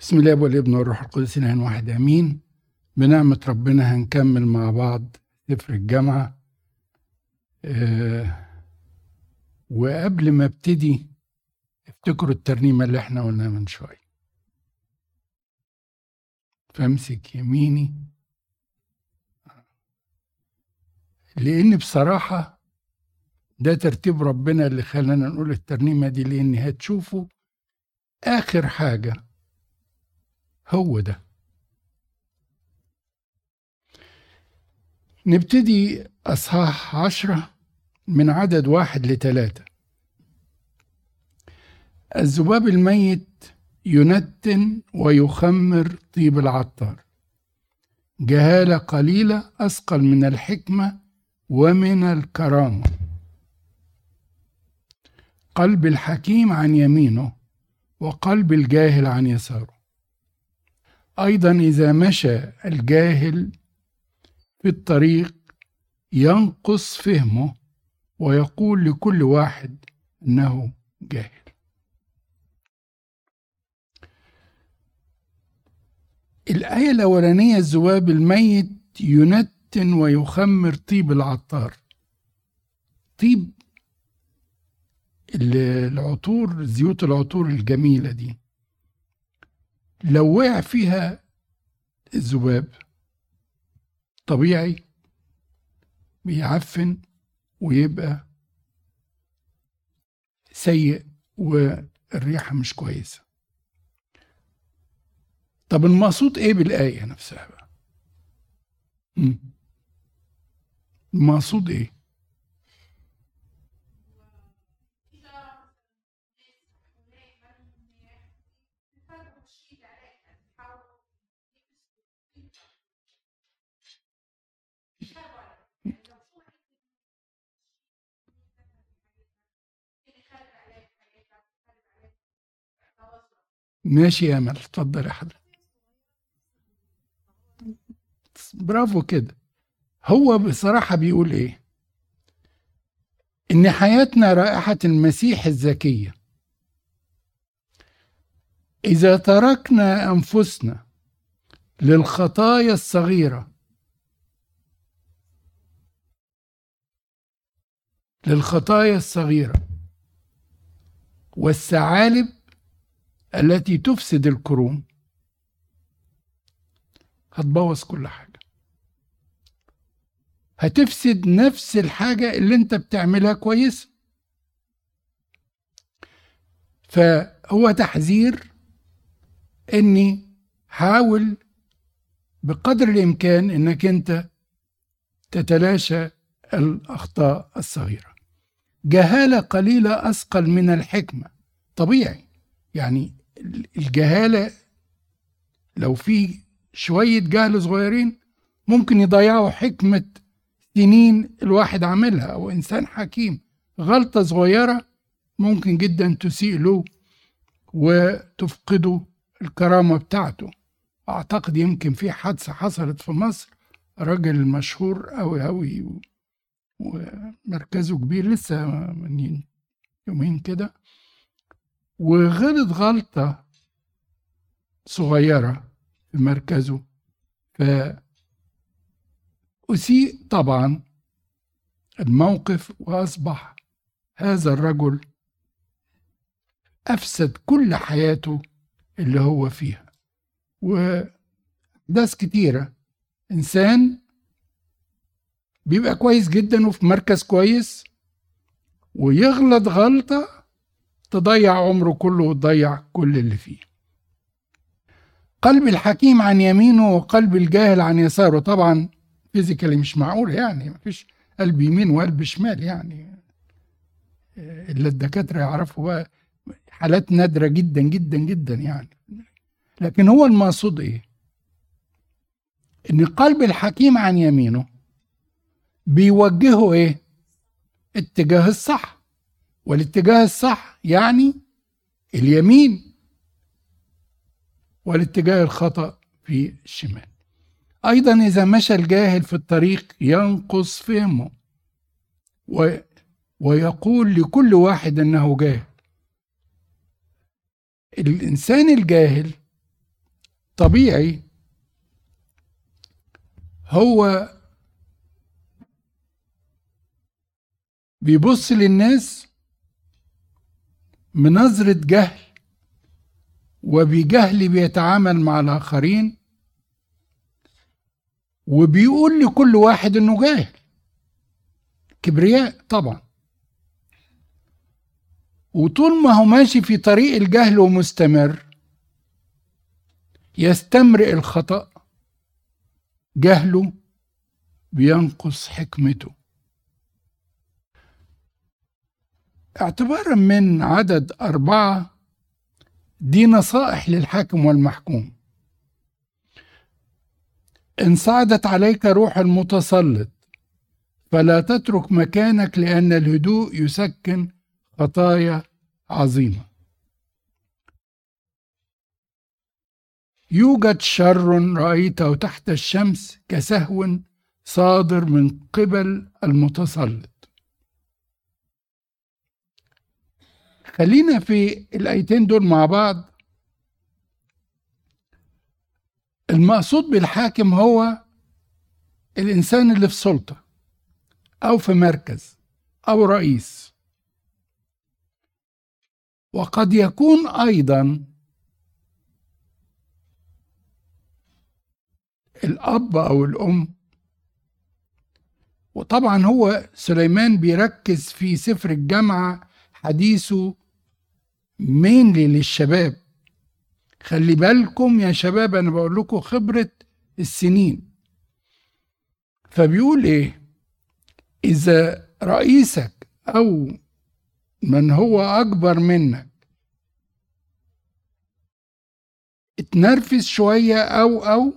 بسم الله والابن والروح القدس الان واحد آمين. بنعمة ربنا هنكمل مع بعض سفر الجامعة. آه وقبل ما ابتدي افتكروا الترنيمة اللي إحنا قلناها من شوية. فامسك يميني. لأن بصراحة ده ترتيب ربنا اللي خلانا نقول الترنيمة دي لأن هتشوفوا آخر حاجة هو ده. نبتدي أصحاح عشرة من عدد واحد لتلاتة الذباب الميت ينتن ويخمر طيب العطار. جهالة قليلة أثقل من الحكمة ومن الكرامة. قلب الحكيم عن يمينه وقلب الجاهل عن يساره. أيضا إذا مشى الجاهل في الطريق ينقص فهمه ويقول لكل واحد إنه جاهل. الآية الأولانية الذباب الميت ينتن ويخمر طيب العطار. طيب العطور زيوت العطور الجميلة دي. لو وقع فيها الذباب طبيعي بيعفن ويبقى سيء والريحة مش كويسة. طب المقصود إيه بالآية نفسها بقى؟ المقصود إيه؟ ماشي يا أمل اتفضل يا حضرتك. برافو كده. هو بصراحة بيقول إيه؟ إن حياتنا رائحة المسيح الزكية. إذا تركنا أنفسنا للخطايا الصغيرة للخطايا الصغيرة والثعالب التي تفسد الكروم هتبوظ كل حاجة. هتفسد نفس الحاجة اللي انت بتعملها كويس فهو تحذير إني حاول بقدر الإمكان إنك أنت تتلاشى الأخطاء الصغيرة. جهالة قليلة أثقل من الحكمة طبيعي. يعني الجهالة لو في شوية جهل صغيرين ممكن يضيعوا حكمة سنين الواحد عاملها. أو إنسان حكيم غلطة صغيرة ممكن جدا تسيء له وتفقده الكرامة بتاعته. أعتقد يمكن في حادثة حصلت في مصر راجل مشهور أوي أوي ومركزه كبير لسه من يومين كده. وغلط غلطة صغيرة في مركزه. ف أسيء طبعا الموقف وأصبح هذا الرجل أفسد كل حياته اللي هو فيها. وناس كتيرة إنسان بيبقى كويس جدا وفي مركز كويس ويغلط غلطة تضيع عمره كله وتضيع كل اللي فيه. قلب الحكيم عن يمينه وقلب الجاهل عن يساره. طبعا فيزيكالي مش معقول يعني مفيش قلب يمين وقلب شمال يعني. إلا الدكاترة يعرفوا بقى حالات نادرة جدا جدا جدا يعني. لكن هو المقصود إيه؟ إن قلب الحكيم عن يمينه بيوجهه إيه؟ اتجاه الصح. والاتجاه الصح يعني اليمين. والاتجاه الخطأ في الشمال. أيضا إذا مشى الجاهل في الطريق ينقص فهمه و ويقول لكل واحد أنه جاهل. الإنسان الجاهل الطبيعي هو بيبص للناس بنظرة جهل وبجهل بيتعامل مع الآخرين وبيقول لكل واحد إنه جاهل. كبرياء طبعا. وطول ما هو ماشي في طريق الجهل ومستمر يستمرئ الخطأ جهله بينقص حكمته. اعتبارا من عدد أربعة دي نصائح للحاكم والمحكوم. إن صعدت عليك روح المتسلط فلا تترك مكانك لأن الهدوء يسكن خطايا عظيمة. يوجد شر رأيته تحت الشمس كسهو صادر من قبل المتسلط. خلينا في الآيتين دول مع بعض. المقصود بالحاكم هو الإنسان اللي في سلطة أو في مركز أو رئيس. وقد يكون أيضا الأب أو الأم. وطبعا هو سليمان بيركز في سفر الجامعة حديثه مينلي للشباب. خلي بالكم يا شباب أنا بقول لكم خبرة السنين. فبيقول إيه؟ إذا رئيسك أو من هو أكبر منك؟ اتنرفز شوية أو أو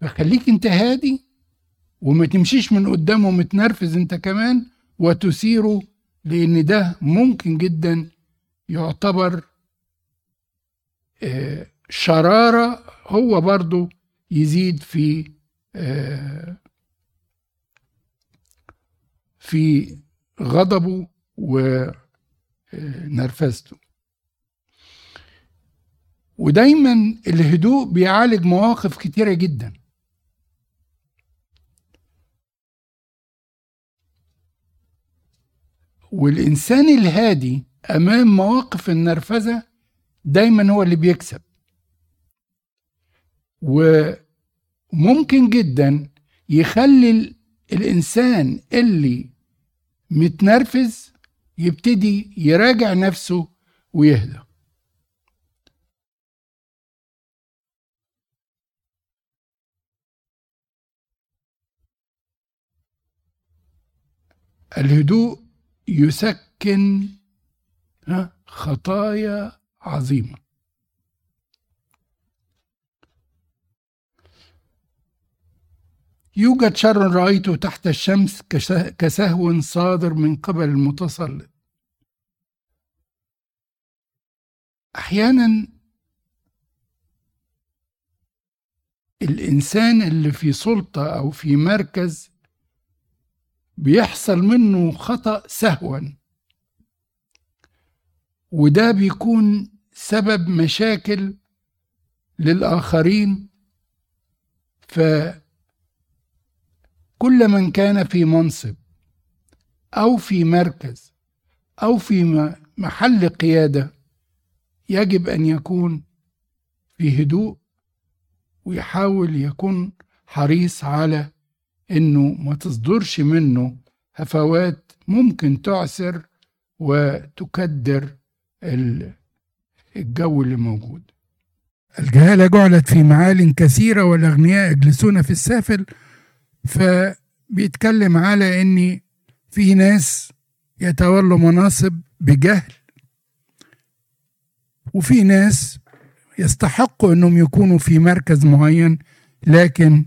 فخليك أنت هادي وما تمشيش من قدامه متنرفز أنت كمان وتثيره لأن ده ممكن جدا يعتبر آه، شرارة هو برضو يزيد في آه، في غضبه ونرفزته. ودايما الهدوء بيعالج مواقف كتيرة جدا. والإنسان الهادي أمام مواقف النرفزة دايما هو اللي بيكسب. وممكن جدا يخلي الإنسان اللي متنرفز يبتدي يراجع نفسه ويهدى. الهدوء يسكن خطايا عظيمة. يوجد شر رأيته تحت الشمس كسهو صادر من قبل المتسلط أحيانا الإنسان اللي في سلطة أو في مركز بيحصل منه خطأ سهوا. وده بيكون سبب مشاكل للآخرين. فكل من كان في منصب أو في مركز أو في محل قيادة يجب أن يكون في هدوء ويحاول يكون حريص على إنه ما تصدرش منه هفوات ممكن تعسر وتكدر الجو اللي موجود. الجهالة جعلت في معال كثيرة والأغنياء يجلسون في السافل فبيتكلم على أن في ناس يتولوا مناصب بجهل وفي ناس يستحقوا أنهم يكونوا في مركز معين لكن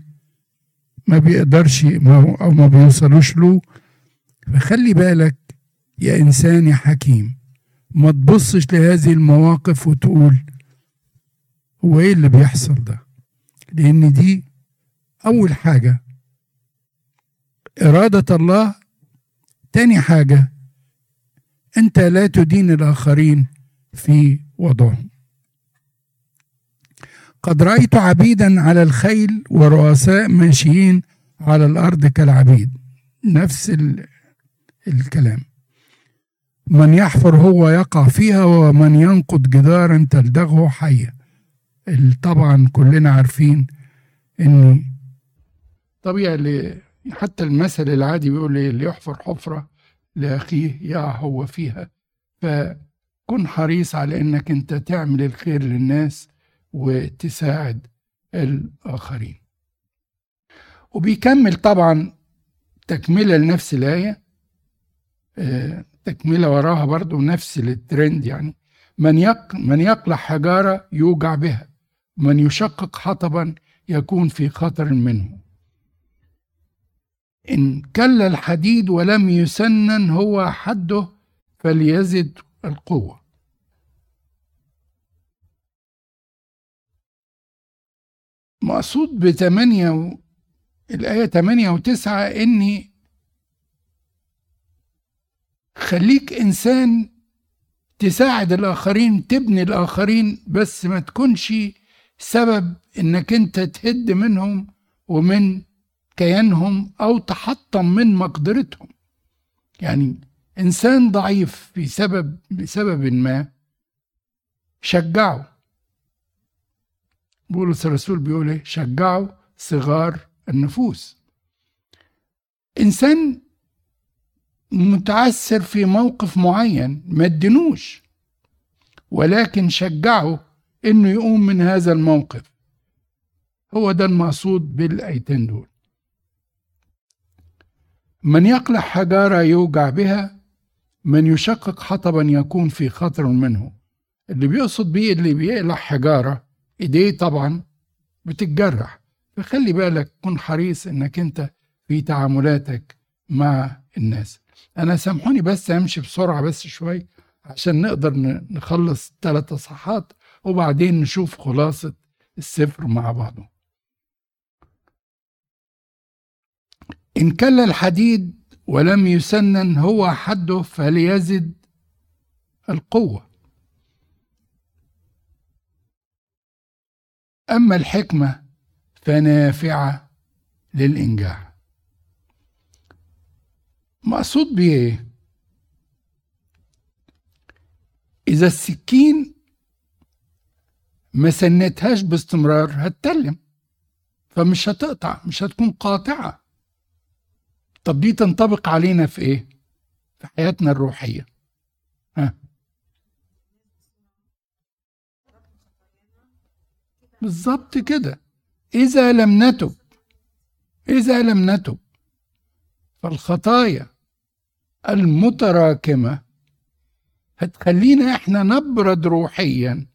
ما بيقدرش أو ما بيوصلوش له. فخلي بالك يا إنسان يا حكيم ما تبصش لهذه المواقف وتقول هو إيه اللي بيحصل ده؟ لأن دي أول حاجة إرادة الله. تاني حاجة أنت لا تدين الآخرين في وضعهم. قد رأيت عبيدا على الخيل ورؤساء ماشيين على الأرض كالعبيد. نفس ال... الكلام. من يحفر هو يقع فيها ومن ينقض جدارا تلدغه حية. طبعا كلنا عارفين ان طبيعي اللي حتى المثل العادي بيقول اللي يحفر حفرة لأخيه يقع هو فيها. فكن حريص على إنك أنت تعمل الخير للناس وتساعد الآخرين. وبيكمل طبعا تكملة لنفس الآية آه، تكملة وراها برضو نفس الترند يعني. من يق من يقلع حجارة يوجع بها من يشقق حطبا يكون في خطر منه. إن كل الحديد ولم يسنن هو حده فليزد القوة. مقصود بثمانية و... الآية ثمانية وتسعة إني خليك إنسان تساعد الآخرين تبني الآخرين بس ما تكونش سبب إنك أنت تهد منهم ومن كيانهم أو تحطم من مقدرتهم. يعني إنسان ضعيف بسبب بسبب ما شجعه. بولس الرسول بيقول إيه؟ شجعوا صغار النفوس. إنسان متعثر في موقف معين ما ادنوش ولكن شجعه إنه يقوم من هذا الموقف. هو ده المقصود بالأيتين دول. من يقلع حجارة يوجع بها من يشقق حطبا يكون في خطر منه. اللي بيقصد بيه اللي بيقلع حجارة إيديه طبعا بتتجرح. فخلي بالك كن حريص إنك أنت في تعاملاتك مع الناس. أنا سامحوني بس أمشي بسرعة بس شوي عشان نقدر نخلص ثلاث اصحاحات وبعدين نشوف خلاصة السفر مع بعضه. إن كل الحديد ولم يسنن هو حده فليزد القوة. أما الحكمة فنافعة للإنجاح. مقصود بيه إيه؟ إذا السكين ما سنتهاش باستمرار هتتلم فمش هتقطع مش هتكون قاطعة. طب دي تنطبق علينا في إيه؟ في حياتنا الروحية. ها؟ بالظبط كده. إذا لم نتب إذا لم نتب فالخطايا المتراكمة هتخلينا إحنا نبرد روحيا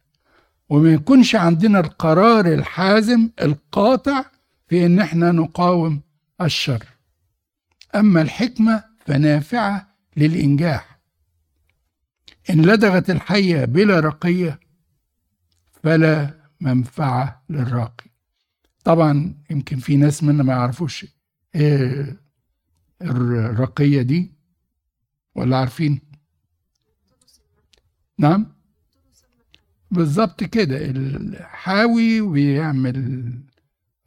وما يكونش عندنا القرار الحازم القاطع في إن إحنا نقاوم الشر. أما الحكمة فنافعة للإنجاح. إن لدغت الحية بلا رقية فلا منفعة للراقي. طبعا يمكن في ناس منا ما يعرفوش إيه الرقية دي؟ ولا عارفين؟ نعم؟ بالظبط كده. الحاوي بيعمل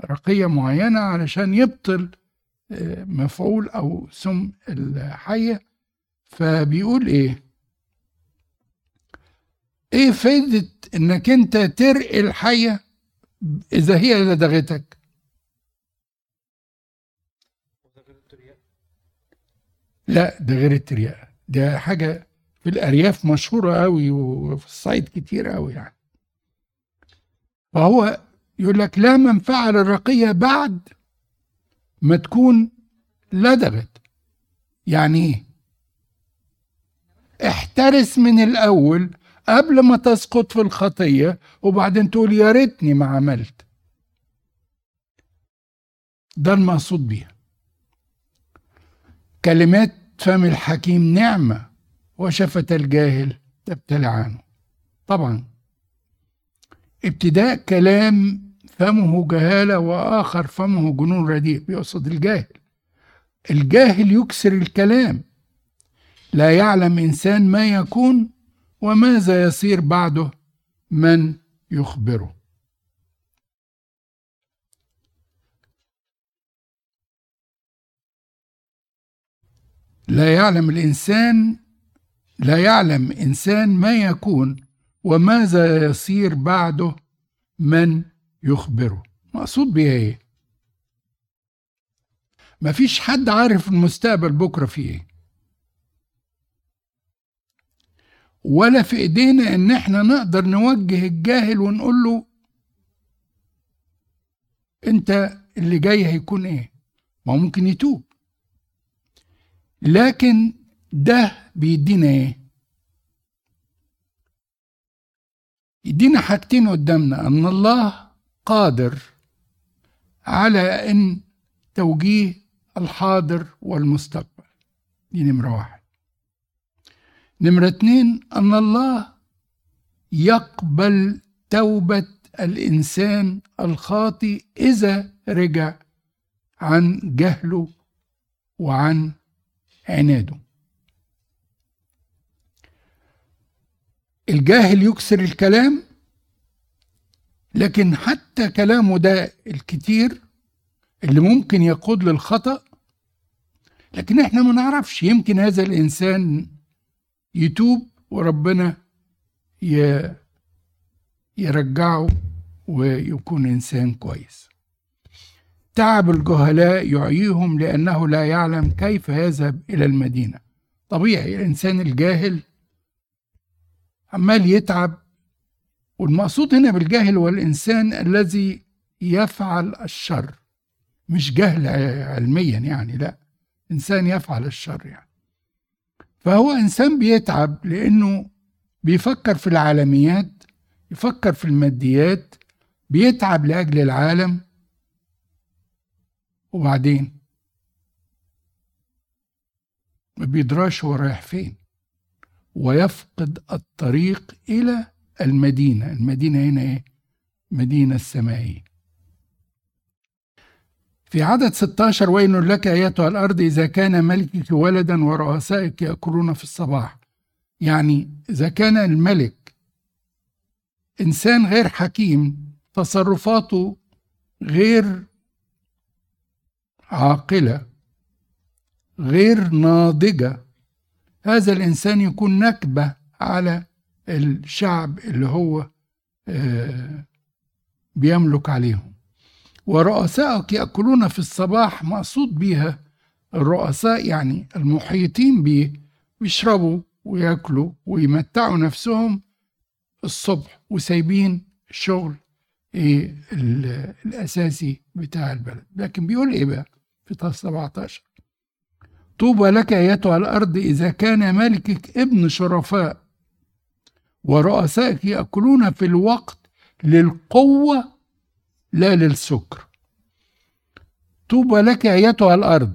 رقية معينة علشان يبطل مفعول أو سم الحية فبيقول إيه؟ إيه فايدة إنك أنت ترقي الحية إذا هي لدغتك لا ده غير الترياق. ده حاجة في الأرياف مشهورة قوي وفي الصعيد كتير قوي يعني. فهو يقول لك لا منفعة للرقية بعد ما تكون لدغت. يعني إيه؟ احترس من الأول قبل ما تسقط في الخطية وبعدين تقول يا ريتني ما عملت. ده المقصود بيها. كلمات فم الحكيم نعمة وشفة الجاهل تبتلعانه. طبعا. ابتداء كلام فمه جهالة وآخر فمه جنون رديء بيقصد الجاهل. الجاهل يكسر الكلام. لا يعلم إنسان ما يكون وماذا يصير بعده من يخبره. لا يعلم الإنسان لا يعلم إنسان ما يكون وماذا يصير بعده من يخبره. مقصود بيها إيه؟ مفيش حد عارف المستقبل بكرة فيه إيه. ولا في ايدينا ان إحنا نقدر نوجه الجاهل ونقول له انت اللي جاي هيكون إيه. ما ممكن يتوب. لكن ده بيدينا إيه. يدينا حاجتين قدامنا ان الله قادر على إن توجيه الحاضر والمستقبل. دي نمرة واحد. نمرة اتنين أن الله يقبل توبة الإنسان الخاطي إذا رجع عن جهله وعن عناده. الجاهل يكسر الكلام لكن حتى كلامه ده الكتير اللي ممكن يقود للخطأ لكن إحنا ما نعرفش. يمكن هذا الإنسان يتوب وربنا يرجعه ويكون إنسان كويس. تعب الجهلاء يعيهم لأنه لا يعلم كيف يذهب إلى المدينة. طبيعي الإنسان الجاهل عمال يتعب والمقصود هنا بالجاهل هو الإنسان الذي يفعل الشر. مش جهل علميا يعني لا إنسان يفعل الشر يعني. فهو إنسان بيتعب لأنه بيفكر في العالميات يفكر في الماديات بيتعب لأجل العالم. وبعدين؟ ما بيدراش هو رايح فين. ويفقد الطريق إلى المدينة. المدينة هنا إيه؟ مدينة السمائية في عدد 16 ويل لك أيتها الأرض إذا كان ملكك ولدا ورؤسائك يأكلون في الصباح. يعني إذا كان الملك إنسان غير حكيم تصرفاته غير عاقلة غير ناضجة هذا الإنسان يكون نكبة على الشعب اللي هو آه، بيملك عليهم. ورؤسائك يأكلون في الصباح مقصود بيها الرؤساء يعني المحيطين به بيشربوا ويأكلوا ويمتعوا نفسهم الصبح وسايبين الشغل إيه الأساسي بتاع البلد. لكن بيقول إيه بقى في 17 طوبى لك أيتها الأرض إذا كان ملكك ابن شرفاء. ورؤسائك يأكلون في الوقت للقوة لا للسكر. طوبى لك أيتها الأرض.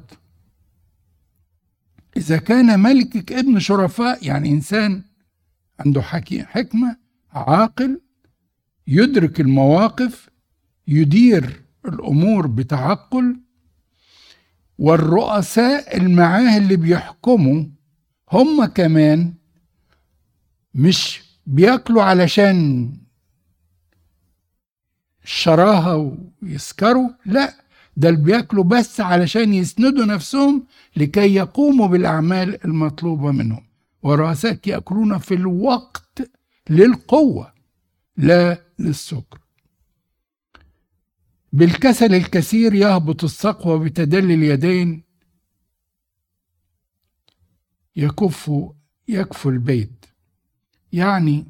إذا كان ملكك ابن شرفاء يعني إنسان عنده حكمة عاقل يدرك المواقف يدير الأمور بتعقل والرؤساء المعاه اللي بيحكموا هم كمان مش بياكلوا علشان الشراهة ويسكروا؟ لا ده اللي بياكلوا بس علشان يسندوا نفسهم لكي يقوموا بالأعمال المطلوبة منهم. ورؤساء يأكلون في الوقت للقوة لا للسكر. بالكسل الكثير يهبط السقوى بتدلي اليدين يكف يكفو البيت. يعني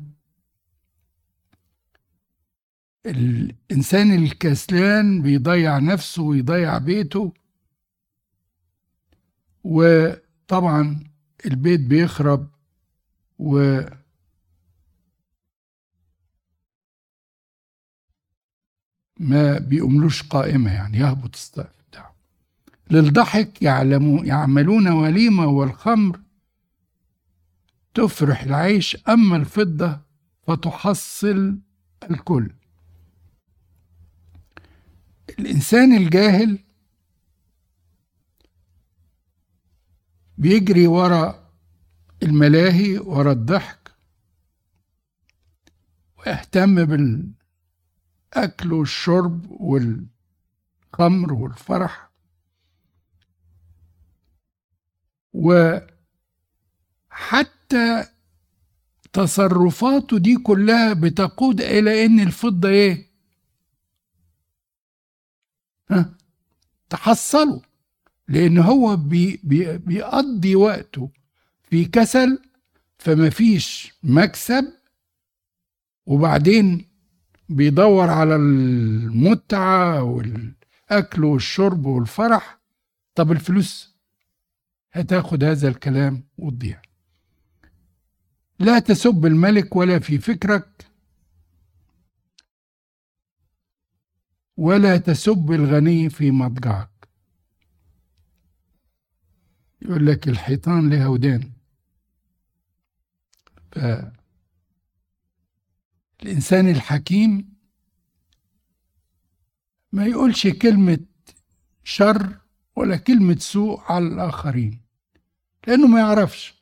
الإنسان الكسلان بيضيع نفسه ويضيع بيته وطبعا البيت بيخرب و ما بيقوملوش قائمة يعني يهبط السقف بتاعه للضحك يعلمون يعملون وليمة والخمر تفرح العيش أما الفضة فتحصل الكل. الإنسان الجاهل بيجري ورا الملاهي ورا الضحك ويهتم بالأكل والشرب والخمر والفرح. وحتى تصرفاته دي كلها بتقود إلى إن الفضة إيه؟ ها؟ تحصله لأن هو بي بي بيقضي وقته في كسل فما فيش مكسب وبعدين بيدور على المتعة والأكل والشرب والفرح. طب الفلوس هتاخد هذا الكلام وتضيع. لا تسب الملك ولا في فكرك ولا تسب الغني في مضجعك. يقول لك الحيطان لها ودان. ف الإنسان الحكيم ما يقولش كلمة شر ولا كلمة سوء على الآخرين لأنه ما يعرفش.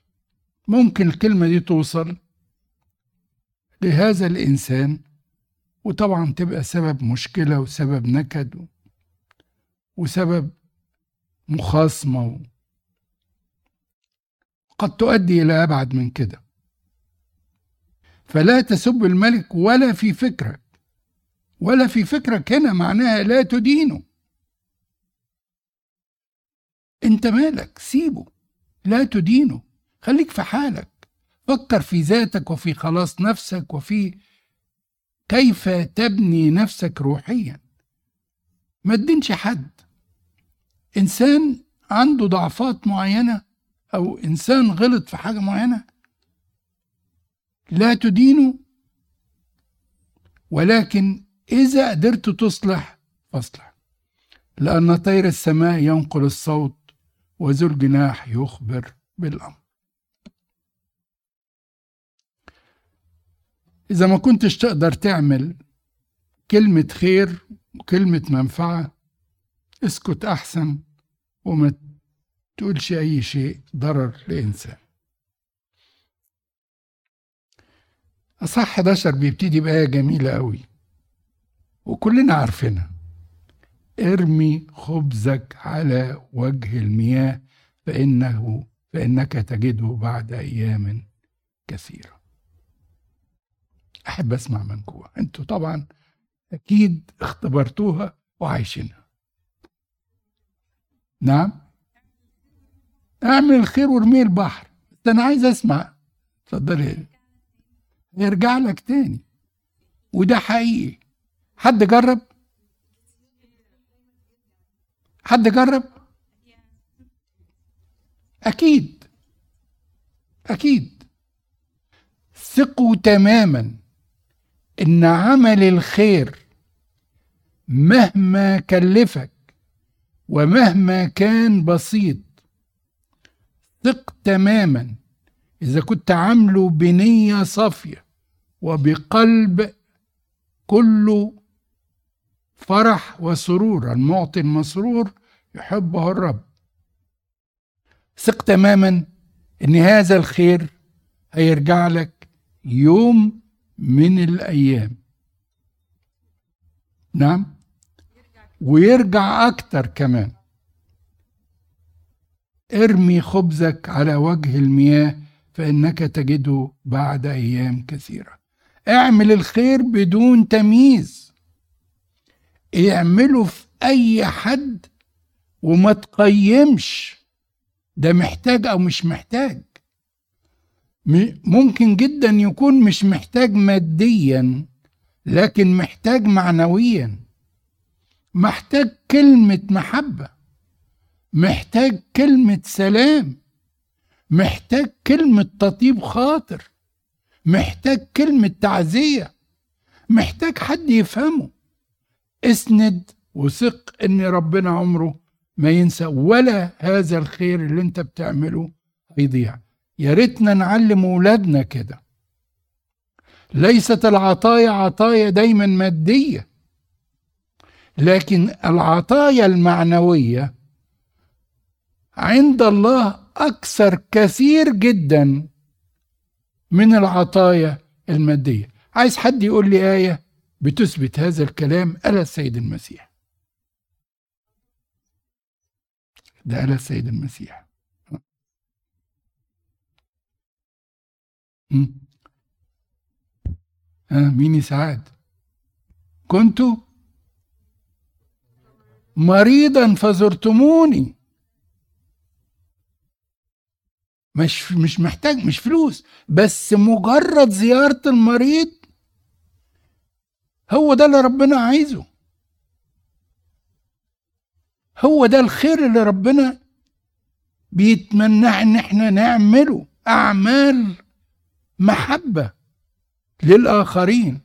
ممكن الكلمة دي توصل لهذا الإنسان وطبعا تبقى سبب مشكلة وسبب نكد وسبب مخاصمة قد تؤدي إلى أبعد من كده. فلا تسب الملك ولا في فكرك ولا في فكرك هنا معناها لا تدينه. أنت مالك؟ سيبه. لا تدينه. خليك في حالك. فكر في ذاتك وفي خلاص نفسك وفي كيف تبني نفسك روحيا. ما تدينش حد. إنسان عنده ضعفات معينة أو إنسان غلط في حاجة معينة لا تدينوا ولكن إذا قدرت تصلح فاصلح. لأن طير السماء ينقل الصوت وذو الجناح يخبر بالأمر. إذا ما كنتش تقدر تعمل كلمة خير وكلمة منفعة اسكت أحسن وما تقولش أي شيء ضرر لإنسان. أصح 11 بيبتدي بآية جميلة أوي. وكلنا عارفينها. ارمي خبزك على وجه المياه فإنه فإنك تجده بعد أيام كثيرة. أحب أسمع منكم أنتوا طبعا أكيد اختبرتوها وعايشينها. نعم؟ اعمل الخير وارميه البحر. ده أنا عايز أسمع. اتفضلي. يرجع لك تاني. وده حقيقي. حد جرب؟ حد جرب؟ أكيد. أكيد. ثقوا تماما. إن عمل الخير مهما كلفك ومهما كان بسيط ثق تماما إذا كنت عامله بنية صافية وبقلب كله فرح وسرور المعطي المسرور يحبه الرب. ثق تماما إن هذا الخير هيرجع لك يوم من الأيام. نعم. ويرجع أكتر كمان. ارمي خبزك على وجه المياه فإنك تجده بعد أيام كثيرة. اعمل الخير بدون تمييز. اعمله في أي حد وما تقيمش. ده محتاج أو مش محتاج. ممكن جدا يكون مش محتاج ماديا لكن محتاج معنويا. محتاج كلمة محبة. محتاج كلمة سلام. محتاج كلمة تطيب خاطر. محتاج كلمة تعزية. محتاج حد يفهمه. اسند وثق إن ربنا عمره ما ينسى ولا هذا الخير اللي أنت بتعمله هيضيع. يا ريتنا نعلم ولادنا كده. ليست العطايا عطايا دايما مادية لكن العطايا المعنوية عند الله أكثر كثير جدا من العطايا المادية. عايز حد يقول لي آية بتثبت هذا الكلام؟ ألا السيد المسيح. ده ألا السيد المسيح. آه مين يساعد؟ كنت مريضا فزرتموني. مش مش محتاج مش فلوس بس مجرد زيارة المريض هو ده اللي ربنا عايزه. هو ده الخير اللي ربنا بيتمنى إن إحنا نعمله أعمال محبة للآخرين.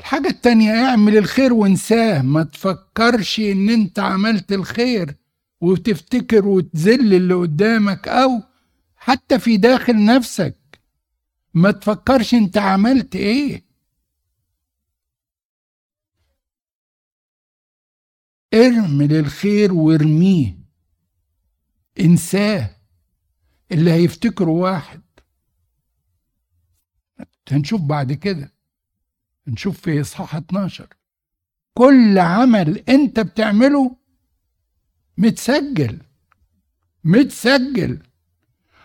الحاجة التانية اعمل الخير وانساه. ما تفكرش ان انت عملت الخير وتفتكر وتذل اللي قدامك أو حتى في داخل نفسك. ما تفكرش انت عملت إيه. ارمي الخير وارميه. إنساه اللي هيفتكره واحد. هنشوف بعد كده. نشوف في إصحاح 12 كل عمل أنت بتعمله متسجل متسجل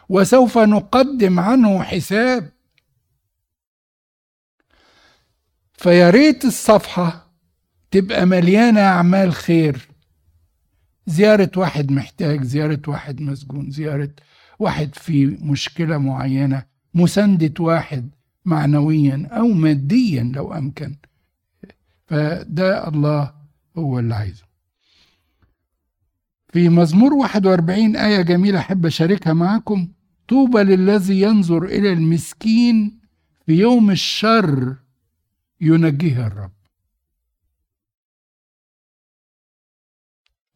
وسوف نقدم عنه حساب. فيا ريت الصفحة تبقى مليانة أعمال خير. زيارة واحد محتاج زيارة واحد مسجون زيارة واحد في مشكلة معينة مساندة واحد معنويا أو ماديا لو أمكن. فده الله هو اللي عايزه. في مزمور 41 آية جميلة أحب أشاركها معكم طوبى للذي ينظر إلى المسكين في يوم الشر ينجيه الرب.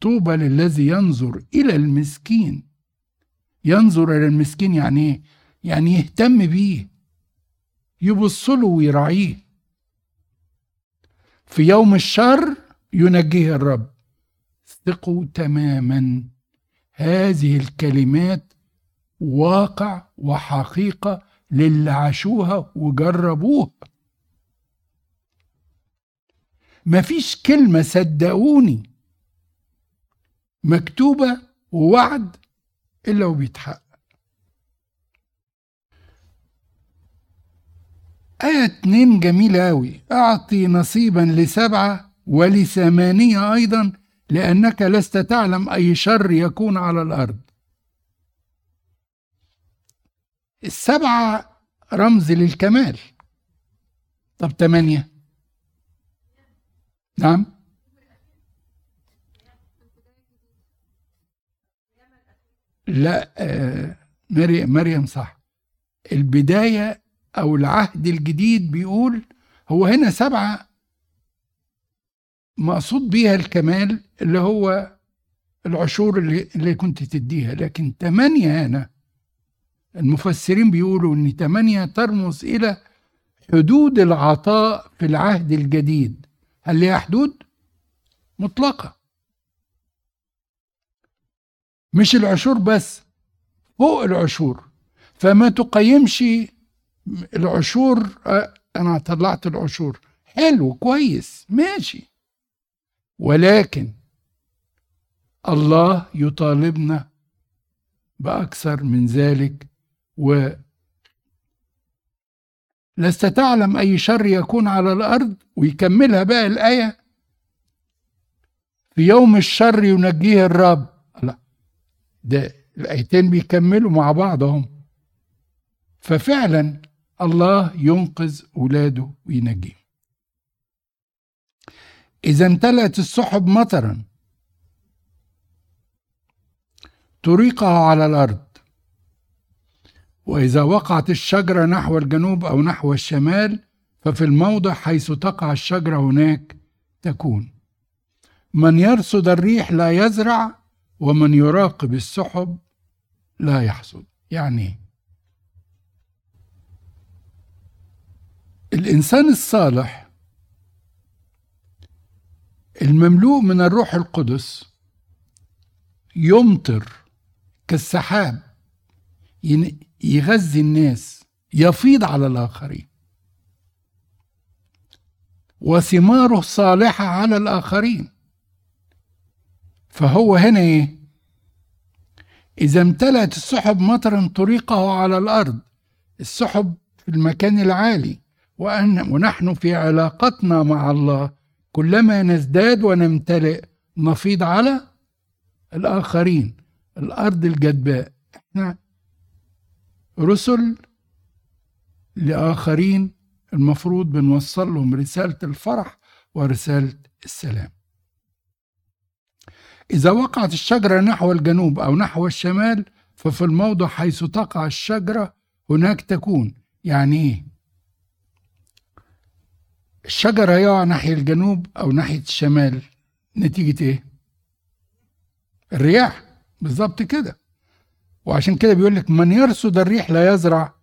طوبى للذي ينظر إلى المسكين. ينظر إلى المسكين يعني إيه؟ يعني يهتم بيه يبص له ويراعيه. في يوم الشر ينجيه الرب. ثقوا تماما. هذه الكلمات واقع وحقيقة للي عاشوها وجربوها. مفيش كلمة صدقوني مكتوبة ووعد إلا وبيتحقق. آية اتنين جميلة أوي. أعطي نصيبا لسبعة ولثمانية أيضا لأنك لست تعلم أي شر يكون على الأرض. السبعة رمز للكمال. طب تمانية؟ نعم. لا آه، مريم صح. البداية أو العهد الجديد بيقول هو هنا سبعة مقصود بيها الكمال اللي هو العشور اللي, اللي كنت تديها لكن تمانية هنا المفسرين بيقولوا إن تمانية ترمز إلى حدود العطاء في العهد الجديد. هل ليها حدود؟ مطلقة. مش العشور بس فوق العشور. فما تقيمش العشور أنا طلعت العشور. حلو كويس ماشي. ولكن الله يطالبنا بأكثر من ذلك و لست تعلم أي شر يكون على الأرض. ويكملها بقى الآية. في يوم الشر ينجيه الرب. ده الآيتين بيكملوا مع بعضهم ففعلا الله ينقذ اولاده وينجيهم. إذا امتلأت السحب مطرا. تريقها على الأرض. وإذا وقعت الشجرة نحو الجنوب أو نحو الشمال ففي الموضع حيث تقع الشجرة هناك تكون. من يرصد الريح لا يزرع ومن يراقب السحب لا يحصد. يعني الإنسان الصالح المملوء من الروح القدس يمطر كالسحاب يغذي الناس يفيض على الآخرين. وثماره صالحه على الآخرين. فهو هنا إيه؟ إذا امتلأت السحب مطرا طريقه على الأرض السحب في المكان العالي وأن ونحن في علاقتنا مع الله كلما نزداد ونمتلئ نفيض على الآخرين الأرض الجدباء. إحنا رسل لآخرين المفروض بنوصل لهم رسالة الفرح ورسالة السلام. إذا وقعت الشجرة نحو الجنوب أو نحو الشمال ففي الموضع حيث تقع الشجرة هناك تكون. يعني إيه؟ الشجرة يقع ناحية الجنوب أو ناحية الشمال. نتيجة إيه؟ الرياح. بالظبط كده. وعشان كده بيقول لك من يرصد الريح لا يزرع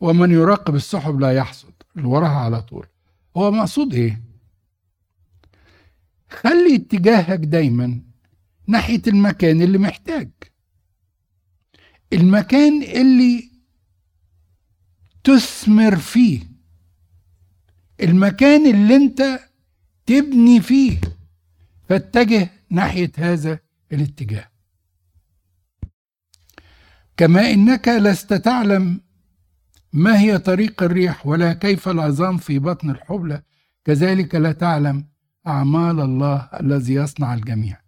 ومن يراقب السحب لا يحصد. اللي وراها على طول. هو مقصود إيه؟ خلي اتجاهك دايما ناحية المكان اللي محتاج. المكان اللي تثمر فيه. المكان اللي انت تبني فيه. فاتجه ناحية هذا الاتجاه. كما إنك لست تعلم ما هي طريق الريح ولا كيف العظام في بطن الحبلى كذلك لا تعلم أعمال الله الذي يصنع الجميع.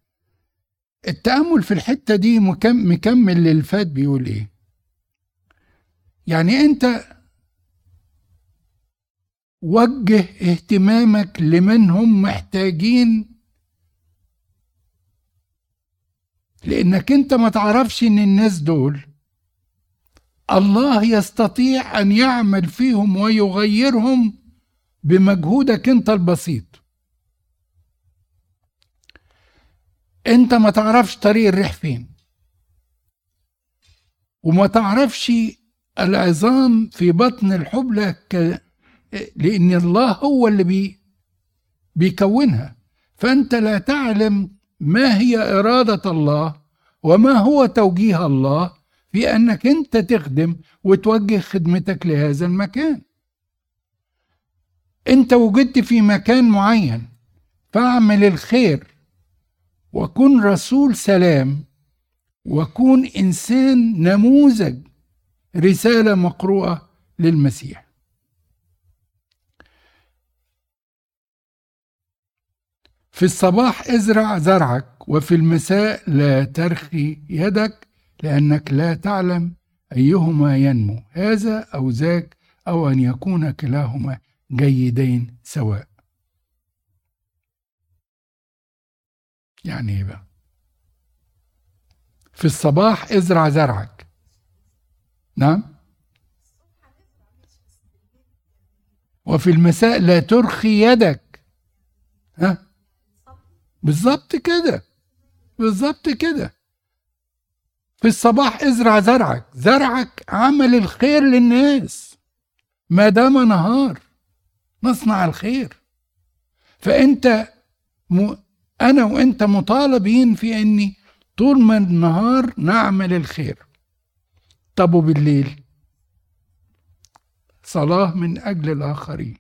التأمل في الحتة دي مكمل للفات بيقول إيه. يعني أنت وجه اهتمامك لمن هم محتاجين لأنك أنت ما تعرفش إن الناس دول الله يستطيع أن يعمل فيهم ويغيرهم بمجهودك أنت البسيط. انت ما تعرفش طريق الريح فين. وما تعرفش العظام في بطن الحبلى ك... لأن الله هو اللي بي... بيكونها. فأنت لا تعلم ما هي إرادة الله وما هو توجيه الله في أنك أنت تخدم وتوجه خدمتك لهذا المكان. أنت وجدت في مكان معين فاعمل الخير. وكن رسول سلام وكن إنسان نموذج رسالة مقروءة للمسيح. في الصباح ازرع زرعك وفي المساء لا ترخي يدك لأنك لا تعلم أيهما ينمو هذا أو ذاك أو أن يكون كلاهما جيدين سواء. يعني إيه بقى؟ في الصباح ازرع زرعك. نعم؟ وفي المساء لا ترخي يدك. ها؟ بالظبط كده. بالظبط كده. في الصباح ازرع زرعك. زرعك عمل الخير للناس. ما دام نهار نصنع الخير. فأنت. أنا وأنت مطالبين في إني طول ما النهار نعمل الخير. طب وبالليل؟ صلاة من أجل الآخرين.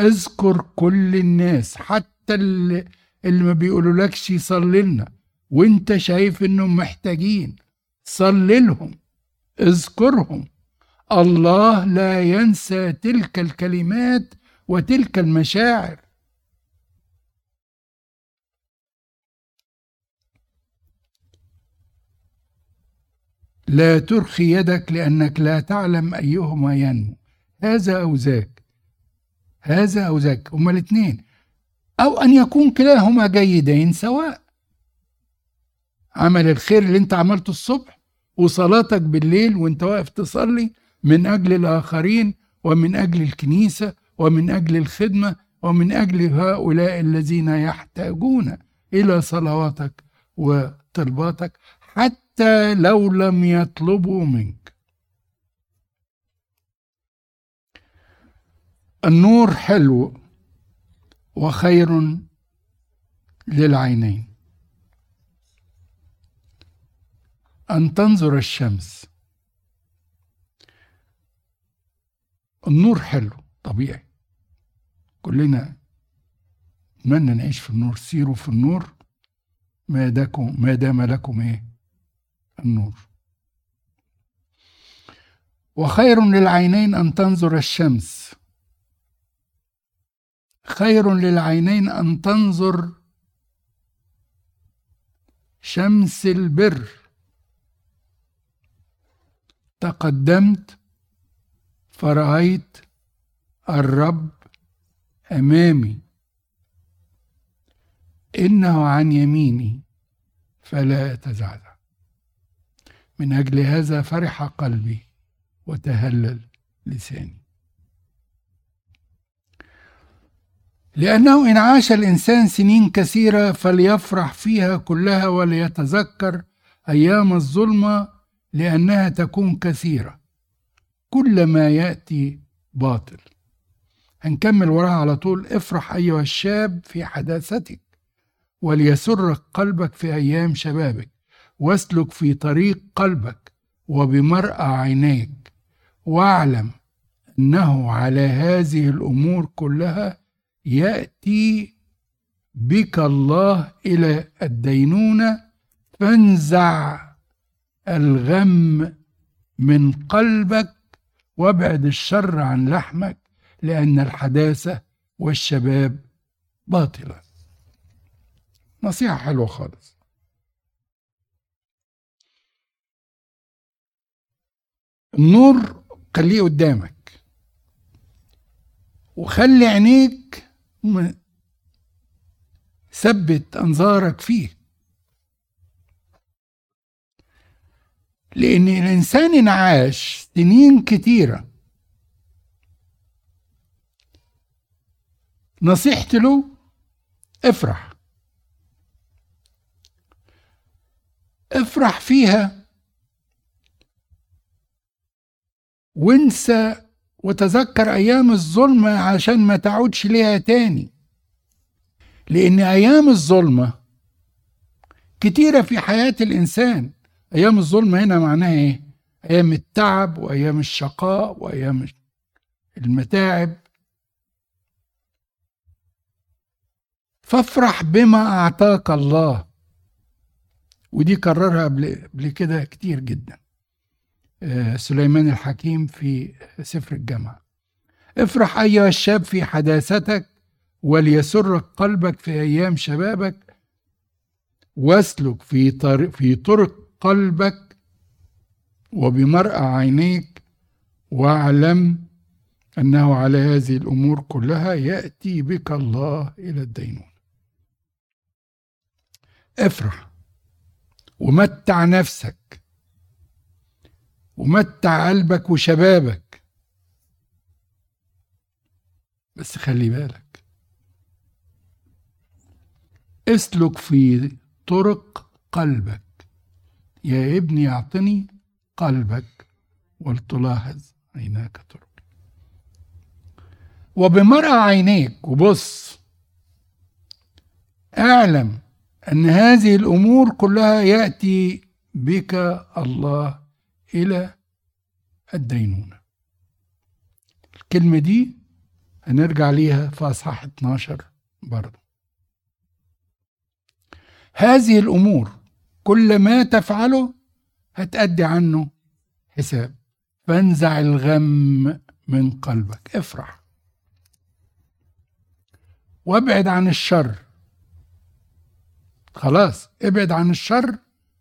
اذكر كل الناس حتى اللي, اللي ما بيقولولكش صلي لنا. وأنت شايف إنهم محتاجين صلي لهم اذكرهم. الله لا ينسى تلك الكلمات وتلك المشاعر. لا ترخي يدك لأنك لا تعلم أيهما ينمو. هذا أو ذاك. هذا أو ذاك. هما الاثنين. أو أن يكون كلاهما جيدين سواء عمل الخير اللي أنت عملته الصبح وصلاتك بالليل وأنت واقف تصلي من أجل الآخرين ومن أجل الكنيسة ومن أجل الخدمة ومن أجل هؤلاء الذين يحتاجون إلى صلواتك وطلباتك حتى لو لم يطلبوا منك. النور حلو وخير للعينين. أن تنظر الشمس. النور حلو طبيعي. كلنا نتمنى نعيش في النور؟ سيروا في النور. ما داكم ما دام لكم إيه؟ النور. وخير للعينين أن تنظر الشمس. خير للعينين أن تنظر شمس البر. تقدمت فرأيت الرب أمامي. إنه عن يميني فلا أتزعزع من أجل هذا فرح قلبي وتهلل لساني. لأنه إن عاش الإنسان سنين كثيرة فليفرح فيها كلها وليتذكر أيام الظلمة لأنها تكون كثيرة. كل ما يأتي باطل. هنكمل وراها على طول. افرح أيها الشاب في حداثتك وليسرك قلبك في أيام شبابك. واسلك في طريق قلبك وبمرأى عينيك. واعلم أنه على هذه الأمور كلها يأتي بك الله إلى الدينونة. فانزع الغم من قلبك وابعد الشر عن لحمك لأن الحداثة والشباب باطلة. نصيحة حلوة خالص. النور خليه قدامك. وخلي عينيك ثبت أنظارك فيه. لأن الإنسان انعاش سنين كتيرة. نصيحتي له افرح. افرح فيها وانسى وتذكر أيام الظلمة عشان ما تعودش ليها تاني. لأن أيام الظلمة كتيرة في حياة الإنسان. أيام الظلمة هنا معناها إيه؟ أيام التعب وأيام الشقاء وأيام المتاعب. فافرح بما أعطاك الله. ودي كررها قبل كده كتير جدا. سليمان الحكيم في سفر الجامعة. افرح أيها الشاب في حداثتك وليسرك قلبك في أيام شبابك واسلك في طريق, في طرق قلبك وبمرأى عينيك واعلم أنه على هذه الأمور كلها يأتي بك الله إلى الدينون. افرح ومتع نفسك ومتع قلبك وشبابك. بس خلي بالك. اسلك في طرق قلبك. يا ابني اعطني قلبك. ولتلاحظ عيناك طرق. وبمرأى عينيك. وبص. اعلم أن هذه الأمور كلها يأتي بك الله إلى الدينونة. الكلمة دي هنرجع ليها في أصحاح 12 برضه هذه الأمور كل ما تفعله هتأدي عنه حساب. فانزع الغم من قلبك. افرح. وابعد عن الشر. خلاص ابعد عن الشر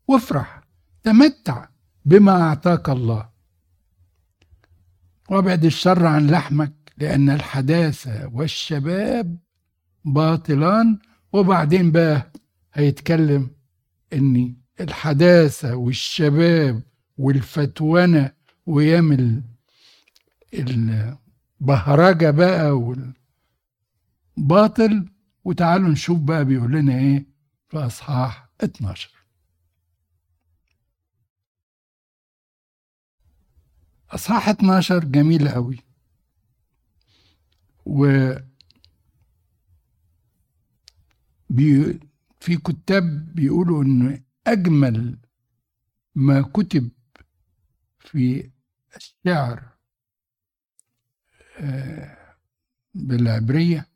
وافرح. تمتع. بما أعطاك الله. وابعد الشر عن لحمك لأن الحداثة والشباب باطلان وبعدين بقى هيتكلم إن الحداثة والشباب والفتونة ويعمل البهرجة بقى والباطل. وتعالوا نشوف بقى بيقول لنا إيه في أصحاح 12 اصحاح 12 جميل قوي. و بي في كتاب بيقولوا إن أجمل ما كتب في الشعر آه، بالعبرية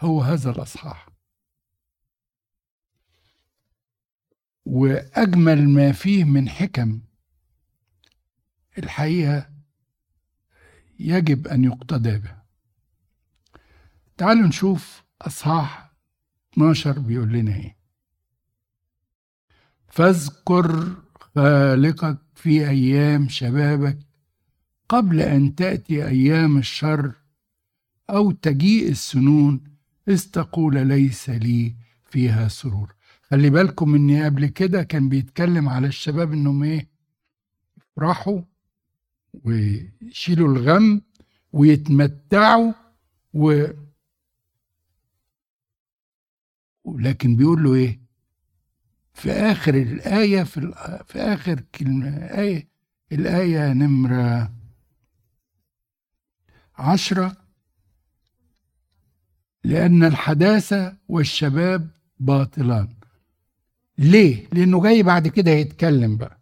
هو هذا الأصحاح. وأجمل ما فيه من حكم الحقيقة يجب أن يقتدى بها. تعالوا نشوف أصحاح 12 بيقول لنا إيه. فاذكر خالقك في أيام شبابك قبل أن تأتي أيام الشر أو تجيء السنون إذ تقول ليس لي فيها سرور. خلي بالكم إني قبل كده كان بيتكلم على الشباب إنهم إيه؟ يفرحوا ويشيلوا الغم ويتمتعوا و لكن بيقول له إيه؟ في آخر الآية في, في آخر كلمة آية الآية نمرة عشرة. لأن الحداثة والشباب باطلان. ليه؟ لأنه جاي بعد كده يتكلم بقى.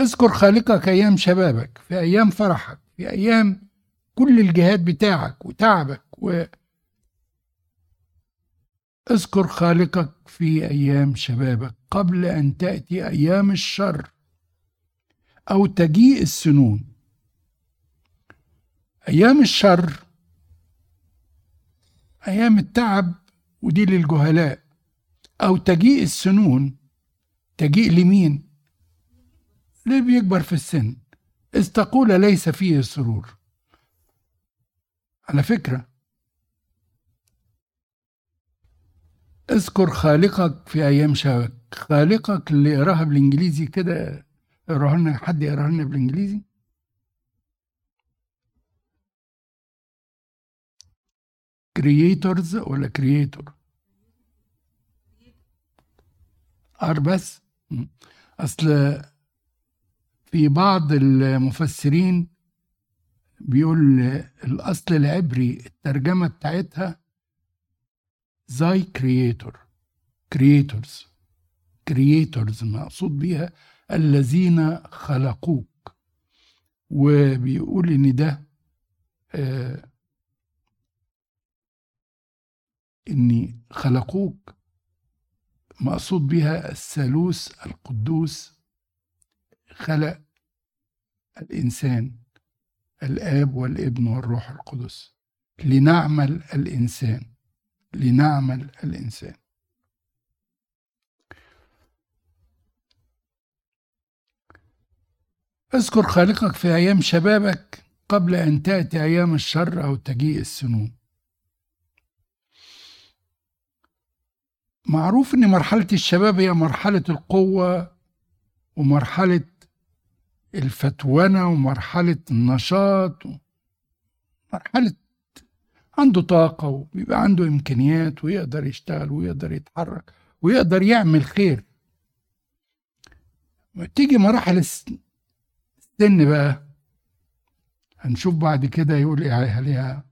اذكر خالقك أيام شبابك في أيام فرحك في أيام كل الجهاد بتاعك وتعبك و اذكر خالقك في أيام شبابك قبل أن تأتي أيام الشر أو تجيء السنون أيام الشر أيام التعب ودي للجهلاء أو تجيء السنون تجيء لمين؟ اللي بيكبر في السن؟ إذ تقول ليس فيه سرور. على فكرة. اذكر خالقك في أيام شبابك خالقك اللي يقراها بالإنجليزي كده اقراها لنا حد يقراها لنا بالإنجليزي؟ creators ولا creator ار بس. أصل في بعض المفسرين بيقول الأصل العبري الترجمة بتاعتها زي creator creators creators مقصود بيها الذين خلقوك. وبيقول إن ده آه إني خلقوك مقصود بها الثالوث القدوس. خلق الإنسان الآب والابن والروح القدس لنعمل الإنسان لنعمل الإنسان. اذكر خالقك في أيام شبابك قبل أن تأتي أيام الشر أو تجيء السنون. معروف إن مرحلة الشباب هي مرحلة القوة ومرحلة الفتونة ومرحلة النشاط مرحلة عنده طاقة وبيبقى عنده إمكانيات ويقدر يشتغل ويقدر يتحرك ويقدر يعمل خير. تيجي مراحل السن بقى هنشوف بعد كده يقول إيه عليها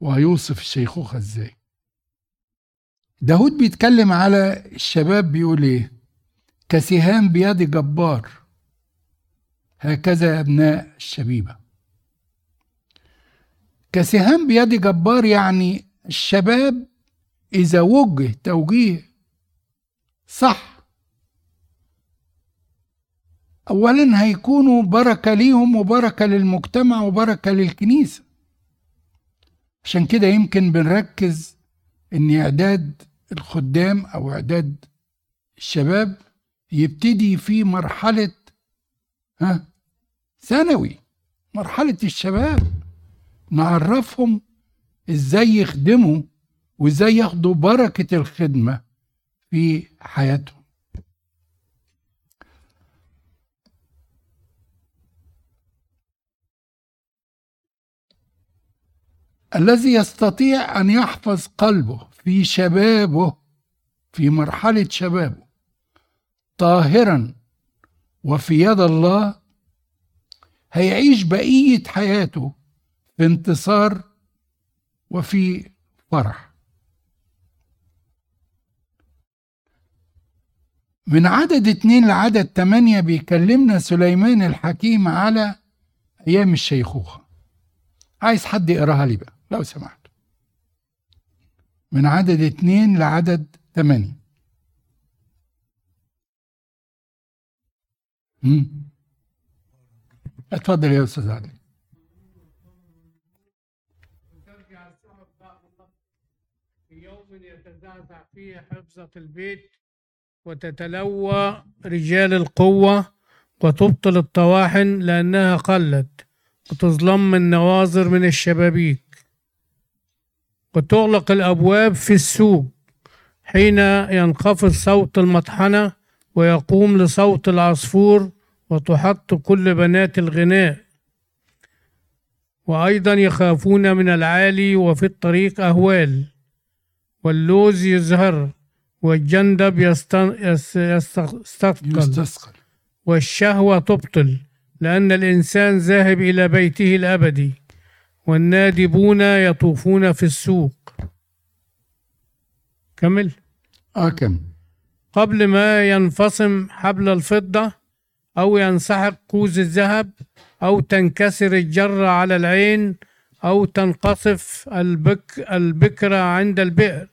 وهيوصف الشيخوخة إزاي. داود بيتكلم على الشباب بيقول إيه؟ كسهام بيد جبار. هكذا أبناء الشبيبة. كسهام بيد جبار يعني الشباب إذا وجه توجيه صح. أولا هيكونوا بركة ليهم وبركة للمجتمع وبركة للكنيسة. عشان كده يمكن بنركز إن إعداد الخدام أو إعداد الشباب يبتدي في مرحلة ها ثانوي مرحلة الشباب نعرفهم إزاي يخدموا وإزاي ياخدوا بركة الخدمة في حياتهم. الذي يستطيع أن يحفظ قلبه في شبابه في مرحلة شبابه طاهرا وفي يد الله هيعيش بقية حياته في انتصار وفي فرح. من عدد اتنين لعدد تمانية بيكلمنا سليمان الحكيم على أيام الشيخوخة. عايز حد يقراها لي بقى؟ لو سمحت. من عدد اتنين لعدد تمانية. مم. اتفضل يا أستاذ علي في يوم يتزعزع فيه حفظة البيت وتتلوى رجال القوة وتبطل الطواحن لأنها قلت وتظلم النواظر من الشبابيك. وتغلق الأبواب في السوق حين ينخفض صوت المطحنة ويقوم لصوت العصفور وتحط كل بنات الغناء. وأيضا يخافون من العالي وفي الطريق أهوال. واللوز يزهر والجندب يستثقل والشهوة تبطل لأن الإنسان ذاهب إلى بيته الأبدي. والنادبون يطوفون في السوق. كمل. آه كم قبل ما ينفصم حبل الفضة أو ينسحق كوز الذهب أو تنكسر الجرة على العين أو تنقصف البك البكرة عند البئر.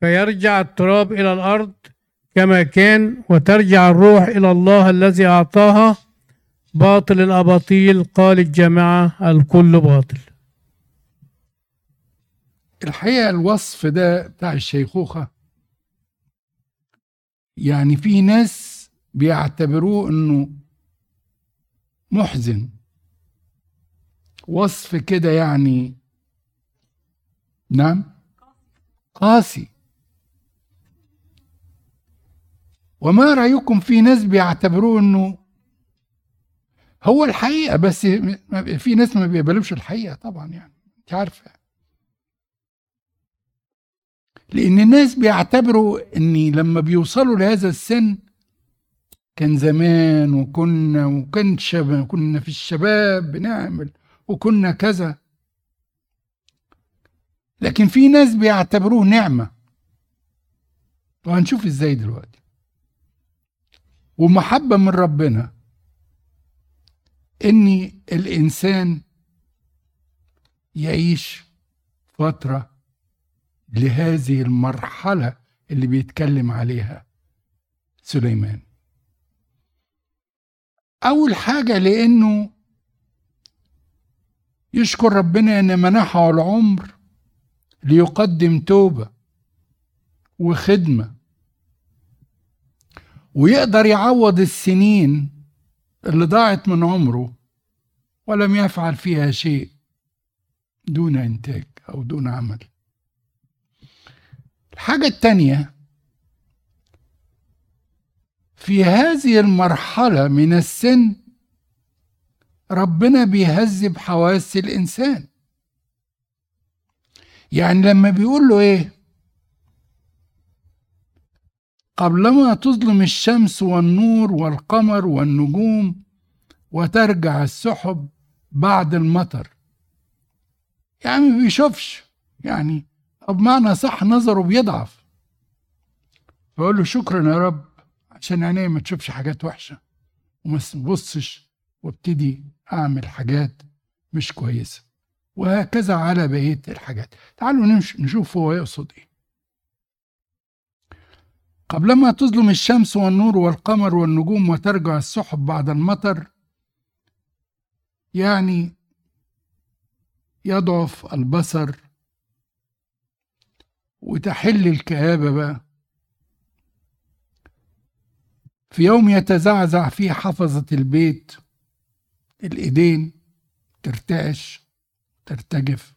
فيرجع التراب إلى الأرض كما كان وترجع الروح إلى الله الذي أعطاها. باطل الأباطيل قال الجماعة الكل باطل. الحقيقة الوصف ده بتاع الشيخوخة يعني في ناس بيعتبروه إنه محزن. وصف كده يعني نعم؟ قاسي. وما رأيكم في ناس بيعتبروه إنه هو الحقيقة بس في ناس ما بيقبلوش الحقيقة طبعا يعني انت عارفة لأن الناس بيعتبروا إن لما بيوصلوا لهذا السن كان زمان وكنا وكان شباب كنا في الشباب بنعمل وكنا كذا. لكن في ناس بيعتبروه نعمة. وهنشوف إزاي دلوقتي. ومحبة من ربنا إن الإنسان يعيش فترة لهذه المرحلة اللي بيتكلم عليها سليمان. أول حاجة لأنه يشكر ربنا أن منحه العمر ليقدم توبة وخدمة ويقدر يعوض السنين اللي ضاعت من عمره ولم يفعل فيها شيء دون إنتاج أو دون عمل. الحاجة التانية في هذه المرحلة من السن ربنا بيهذب حواس الإنسان. يعني لما بيقول له إيه؟ قبلما تظلم الشمس والنور والقمر والنجوم وترجع السحب بعد المطر. يعني ما بيشوفش. يعني بمعنى صح نظره بيضعف. فأقول له شكرا يا رب عشان عينيا ما تشوفش حاجات وحشة. وما تبصش وابتدي أعمل حاجات مش كويسة. وهكذا على بقية الحاجات. تعالوا نشوف هو يقصد إيه. قبلما تظلم الشمس والنور والقمر والنجوم وترجع السحب بعد المطر يعني يضعف البصر وتحل الكآبة بقى. في يوم يتزعزع فيه حفظة البيت الإيدين ترتعش ترتجف.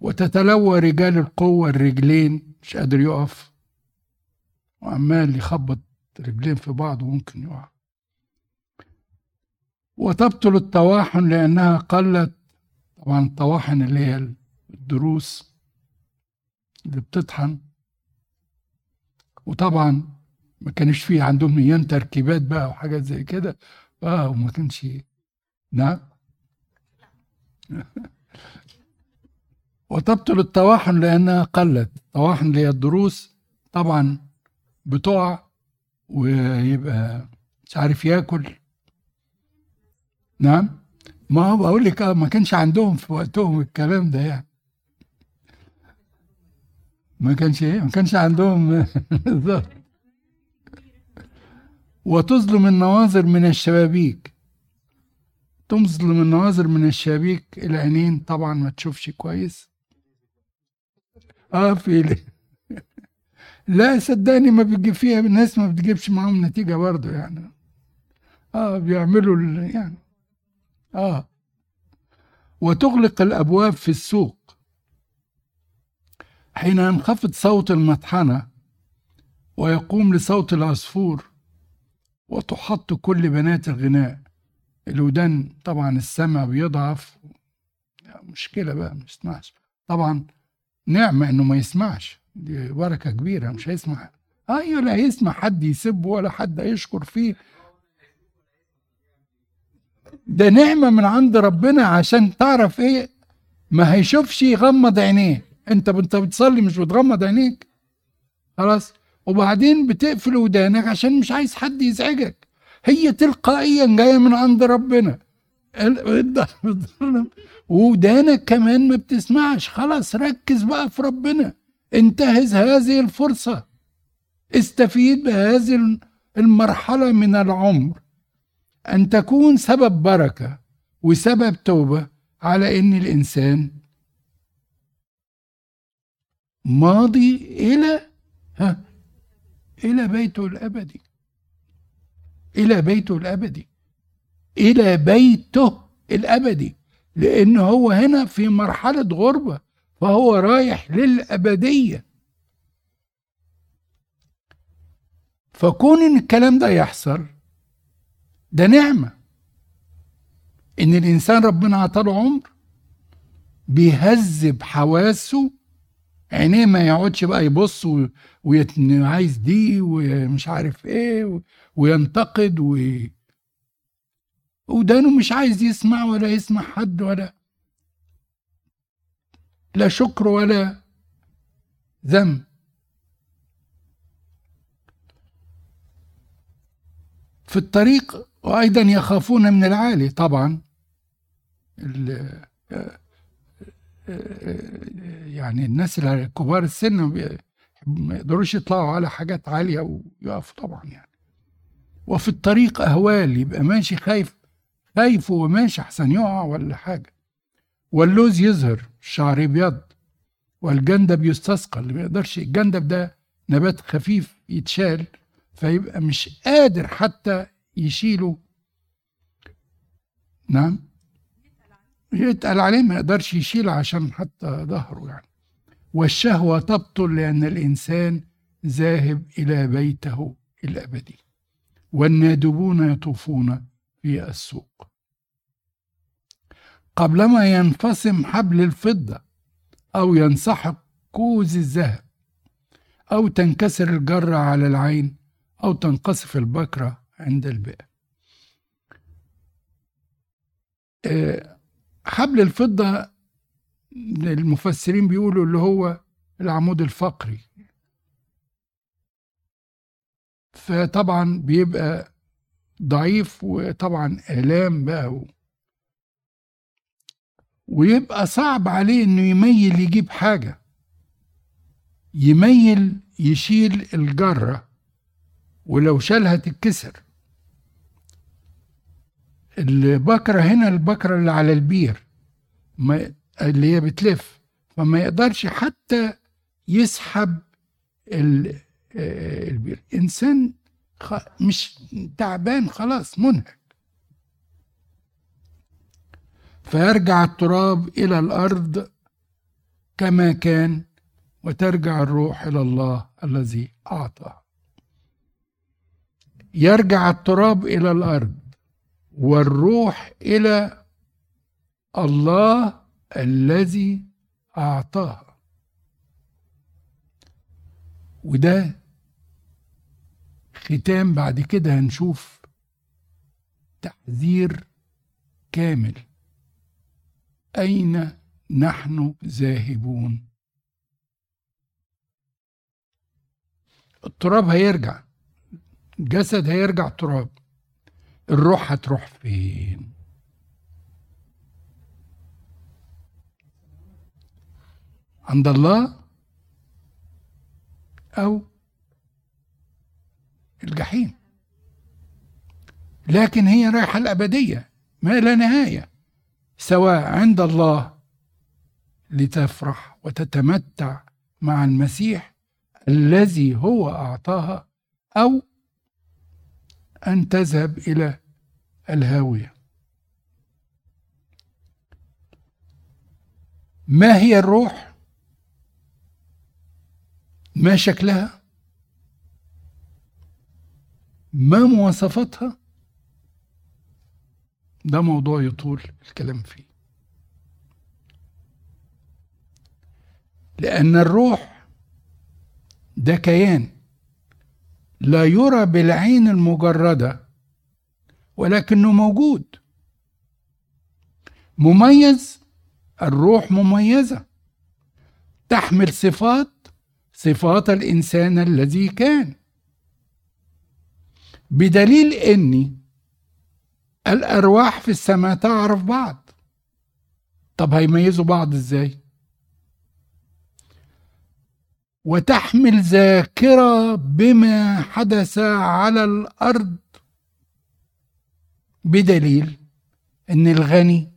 وتتلوى رجال القوة الرجلين مش قادر يقف. وعمال يخبط رجلين في بعض وممكن يقع. وتبطل الطواحن لأنها قلت طبعا الطواحن اللي هي الدروس اللي بتطحن. وطبعا ما كانش فيه عندهم مليون تركيبات بقى وحاجات زي كده. آه وما كانش نعم. وتبطل الطواحن لأنها قلت. الطواحن اللي هي الدروس طبعا بتقع ويبقى مش عارف ياكل. نعم. ما هو بقول لك آه ما كانش عندهم في وقتهم الكلام ده يعني. ما كانش إيه؟ ما كانش عندهم بالظبط. وتظلم النواظر من الشبابيك. تظلم النواظر من الشبابيك. العينين طبعا ما تشوفش كويس. آه في لا صدقني ما بتجيب فيها الناس ما بتجيبش معاهم نتيجة برضه يعني. آه بيعملوا يعني. آه. وتغلق الأبواب في السوق. حين ينخفض صوت المطحنة ويقوم لصوت العصفور وتحط كل بنات الغناء. الودان طبعا السمع بيضعف. مشكلة بقى ما يسمعش. طبعا نعمة إنه ما يسمعش. دي بركة كبيرة مش هيسمع. أيوه لا هيسمع حد يسب ولا حد يشكر فيه. ده نعمة من عند ربنا عشان تعرف إيه؟ ما هيشوفش يغمض عينيه. أنت أنت بتصلي مش بتغمض عينيك؟ خلاص؟ وبعدين بتقفل ودانك عشان مش عايز حد يزعجك. هي تلقائيا جاية من عند ربنا. ودانك كمان ما بتسمعش. خلاص ركز بقى في ربنا. انتهز هذه الفرصة. استفيد بهذه المرحلة من العمر. أن تكون سبب بركة وسبب توبة على إن الإنسان ماضي إلى إلى بيته الابدي إلى بيته الابدي إلى بيته الابدي لأن هو هنا في مرحلة غربة فهو رايح للأبدية. فكون إن الكلام ده يحصل ده نعمة. إن الإنسان ربنا عطاله عمر بيهذب حواسه عينيه ما يقعدش بقى يبص وعايز دي ومش عارف إيه وينتقد و ودانه مش عايز يسمع ولا يسمع حد ولا لا شكر ولا ذنب. في الطريق وأيضا يخافون من العالي طبعا. يعني الناس الكبار السن ما يقدروش يطلعوا على حاجات عالية ويقفوا طبعا يعني. وفي الطريق أهوال يبقى ماشي خايف خايف وماشي أحسن يقع ولا حاجة. واللوز يظهر الشعر يبيض والجندب يستثقل اللي ما يقدرش الجندب ده نبات خفيف يتشال فيبقى مش قادر حتى يشيله. نعم؟ يتقل عليه ما يقدرش يشيل عشان حتى ظهره يعني. والشهوة تبطل لأن الإنسان ذاهب إلى بيته الأبدي والنادبون يطوفون في السوق. قبلما ينفصم حبل الفضة أو ينسحق كوز الذهب أو تنكسر الجرة على العين أو تنقصف البكرة عند البئر آه، حبل الفضة المفسرين بيقولوا اللي هو العمود الفقري. فطبعا بيبقى ضعيف وطبعا آلام بقى و... ويبقى صعب عليه إنه يميل يجيب حاجة. يميل يشيل الجرة ولو شالها تتكسر. البكرة هنا البكرة اللي على البير ما اللي هي بتلف فما يقدرش حتى يسحب البير. إنسان مش تعبان خلاص منهك. فيرجع التراب إلى الأرض كما كان وترجع الروح إلى الله الذي اعطى يرجع التراب إلى الأرض. والروح إلى الله الذي اعطاها وده ختام. بعد كده هنشوف تحذير كامل. أين نحن ذاهبون؟ التراب هيرجع. الجسد هيرجع تراب. الروح هتروح فين؟ عند الله أو الجحيم. لكن هي رايحة الأبدية ما لا نهاية سواء عند الله لتفرح وتتمتع مع المسيح الذي هو أعطاها أو أن تذهب إلى الهاوية. ما هي الروح؟ ما شكلها؟ ما مواصفاتها؟ ده موضوع يطول الكلام فيه. لأن الروح ده كيان. لا يرى بالعين المجردة ولكنه موجود. مميز الروح مميزة. تحمل صفات صفات الإنسان الذي كان. بدليل إني الأرواح في السماء تعرف بعض. طب هيميزوا بعض إزاي؟ وتحمل ذاكرة بما حدث على الأرض. بدليل إن الغني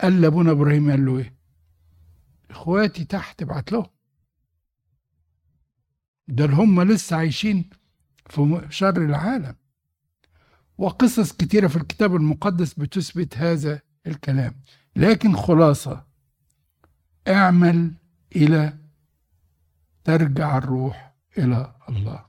قال لأبونا إبراهيم قال له إيه؟ إخواتي تحت ابعت لهم. ده هم لسه عايشين في شر العالم. وقصص كثيرة في الكتاب المقدس بتثبت هذا الكلام. لكن خلاصة اعمل إلى ترجع الروح إلى الله.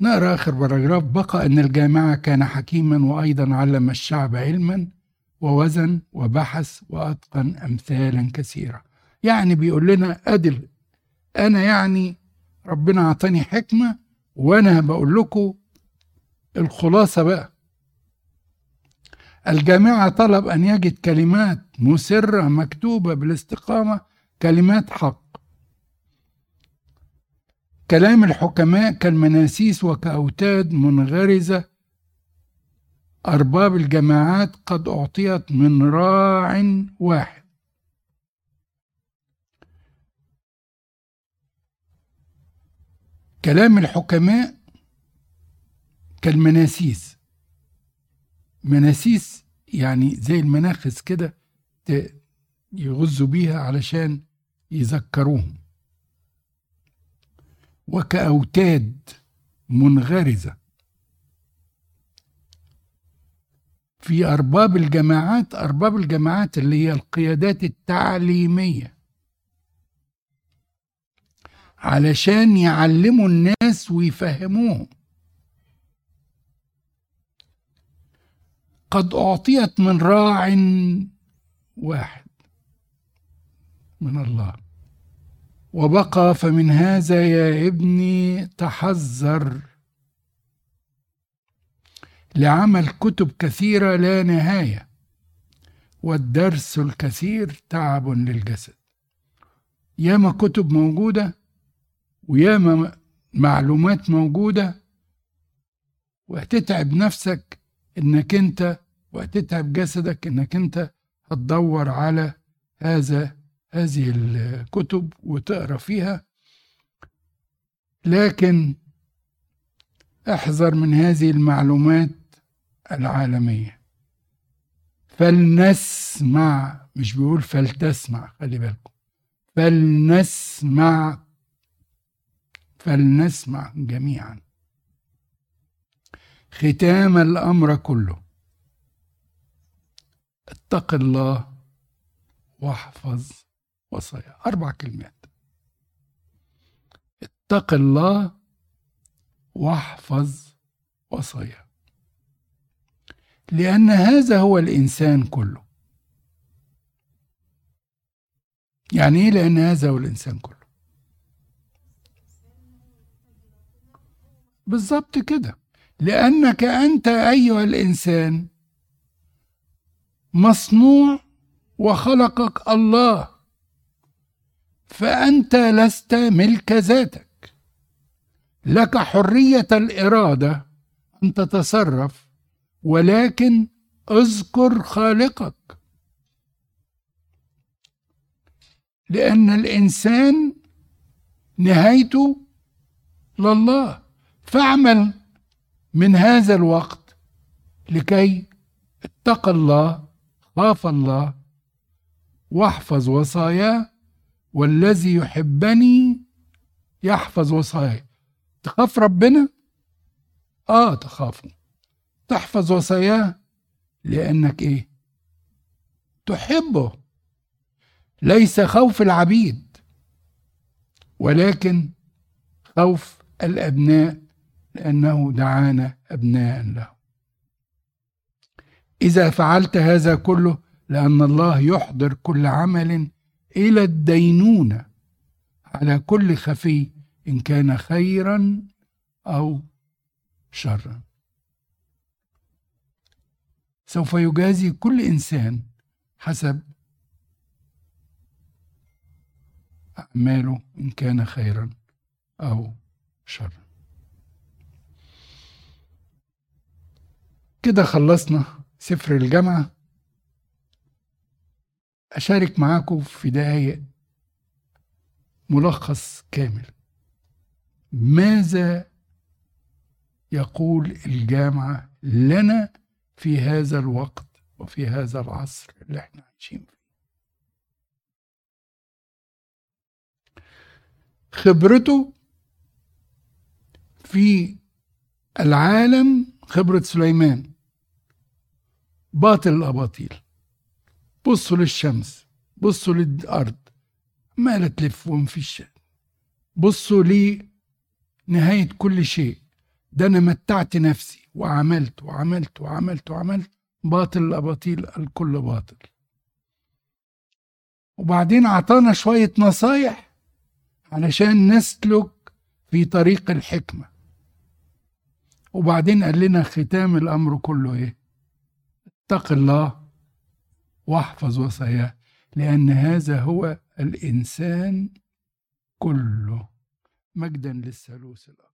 نقرأ آخر باراجراف. بقى أن الجامعة كان حكيما وأيضا علم الشعب علما ووزن وبحث وأتقن أمثالا كثيرة. يعني بيقول لنا أدي أنا يعني ربنا أعطاني حكمة وأنا بقول لكم الخلاصة بقى. الجامعة طلب أن يجد كلمات مسرة مكتوبة بالاستقامة كلمات حق. كلام الحكماء كالمناسيس وكأوتاد منغرزة. أرباب الجماعات قد أعطيت من راع واحد. كلام الحكماء كالمناسيس. مناسيس يعني زي المناخس كده يغزوا بيها علشان يذكروهم. وكأوتاد منغرزة. في أرباب الجماعات أرباب الجماعات اللي هي القيادات التعليمية. علشان يعلموا الناس ويفهموهم. قد أعطيت من راع واحد من الله. وبقى فمن هذا يا ابني تحذر. لعمل كتب كثيرة لا نهاية والدرس الكثير تعب للجسد. ياما كتب موجودة وياما معلومات موجودة وهتتعب نفسك إنك أنت وهتتعب جسدك إنك أنت هتدور على هذا هذه الكتب وتقرأ فيها. لكن أحذر من هذه المعلومات العالمية. فلنسمع مش بيقول فلتسمع خلي بالكم. فلنسمع فلنسمع جميعا. ختام الأمر كله. اتق الله واحفظ وصايا أربع كلمات. اتق الله واحفظ وصايا لأن هذا هو الإنسان كله. يعني إيه لأن هذا هو الإنسان كله؟ بالظبط كده. لأنك أنت أيها الإنسان مصنوع وخلقك الله فأنت لست ملك ذاتك. لك حرية الإرادة أن تتصرف ولكن اذكر خالقك. لأن الإنسان نهايته لله. فاعمل من هذا الوقت لكي اتقى الله خاف الله واحفظ وصاياه والذي يحبني يحفظ وصاياه تخاف ربنا؟ آه تخافه. تحفظ وصاياه لأنك إيه؟ تحبه. ليس خوف العبيد ولكن خوف الأبناء. لأنه دعانا أبناء له. إذا فعلت هذا كله لأن الله يحضر كل عمل إلى الدينونة على كل خفي إن كان خيرا أو شرا. سوف يجازي كل إنسان حسب أعماله إن كان خيرا أو شرا. كده خلصنا سفر الجامعة. أشارك معاكم في دقايق ملخص كامل. ماذا يقول الجامعة لنا في هذا الوقت وفي هذا العصر اللي إحنا عايشين فيه؟ خبرته في العالم خبرة سليمان. باطل الأباطيل. بصوا للشمس بصوا للأرض. عمالة تلف ومفيش بصوا لنهاية كل شيء. ده أنا متعت نفسي وعملت وعملت وعملت وعملت. باطل الأباطيل الكل باطل. وبعدين عطانا شوية نصايح علشان نسلك في طريق الحكمة. وبعدين قال لنا ختام الأمر كله إيه؟ اتق الله واحفظ وصاياه لأن هذا هو الإنسان كله. مجدا للثالوث الأقدس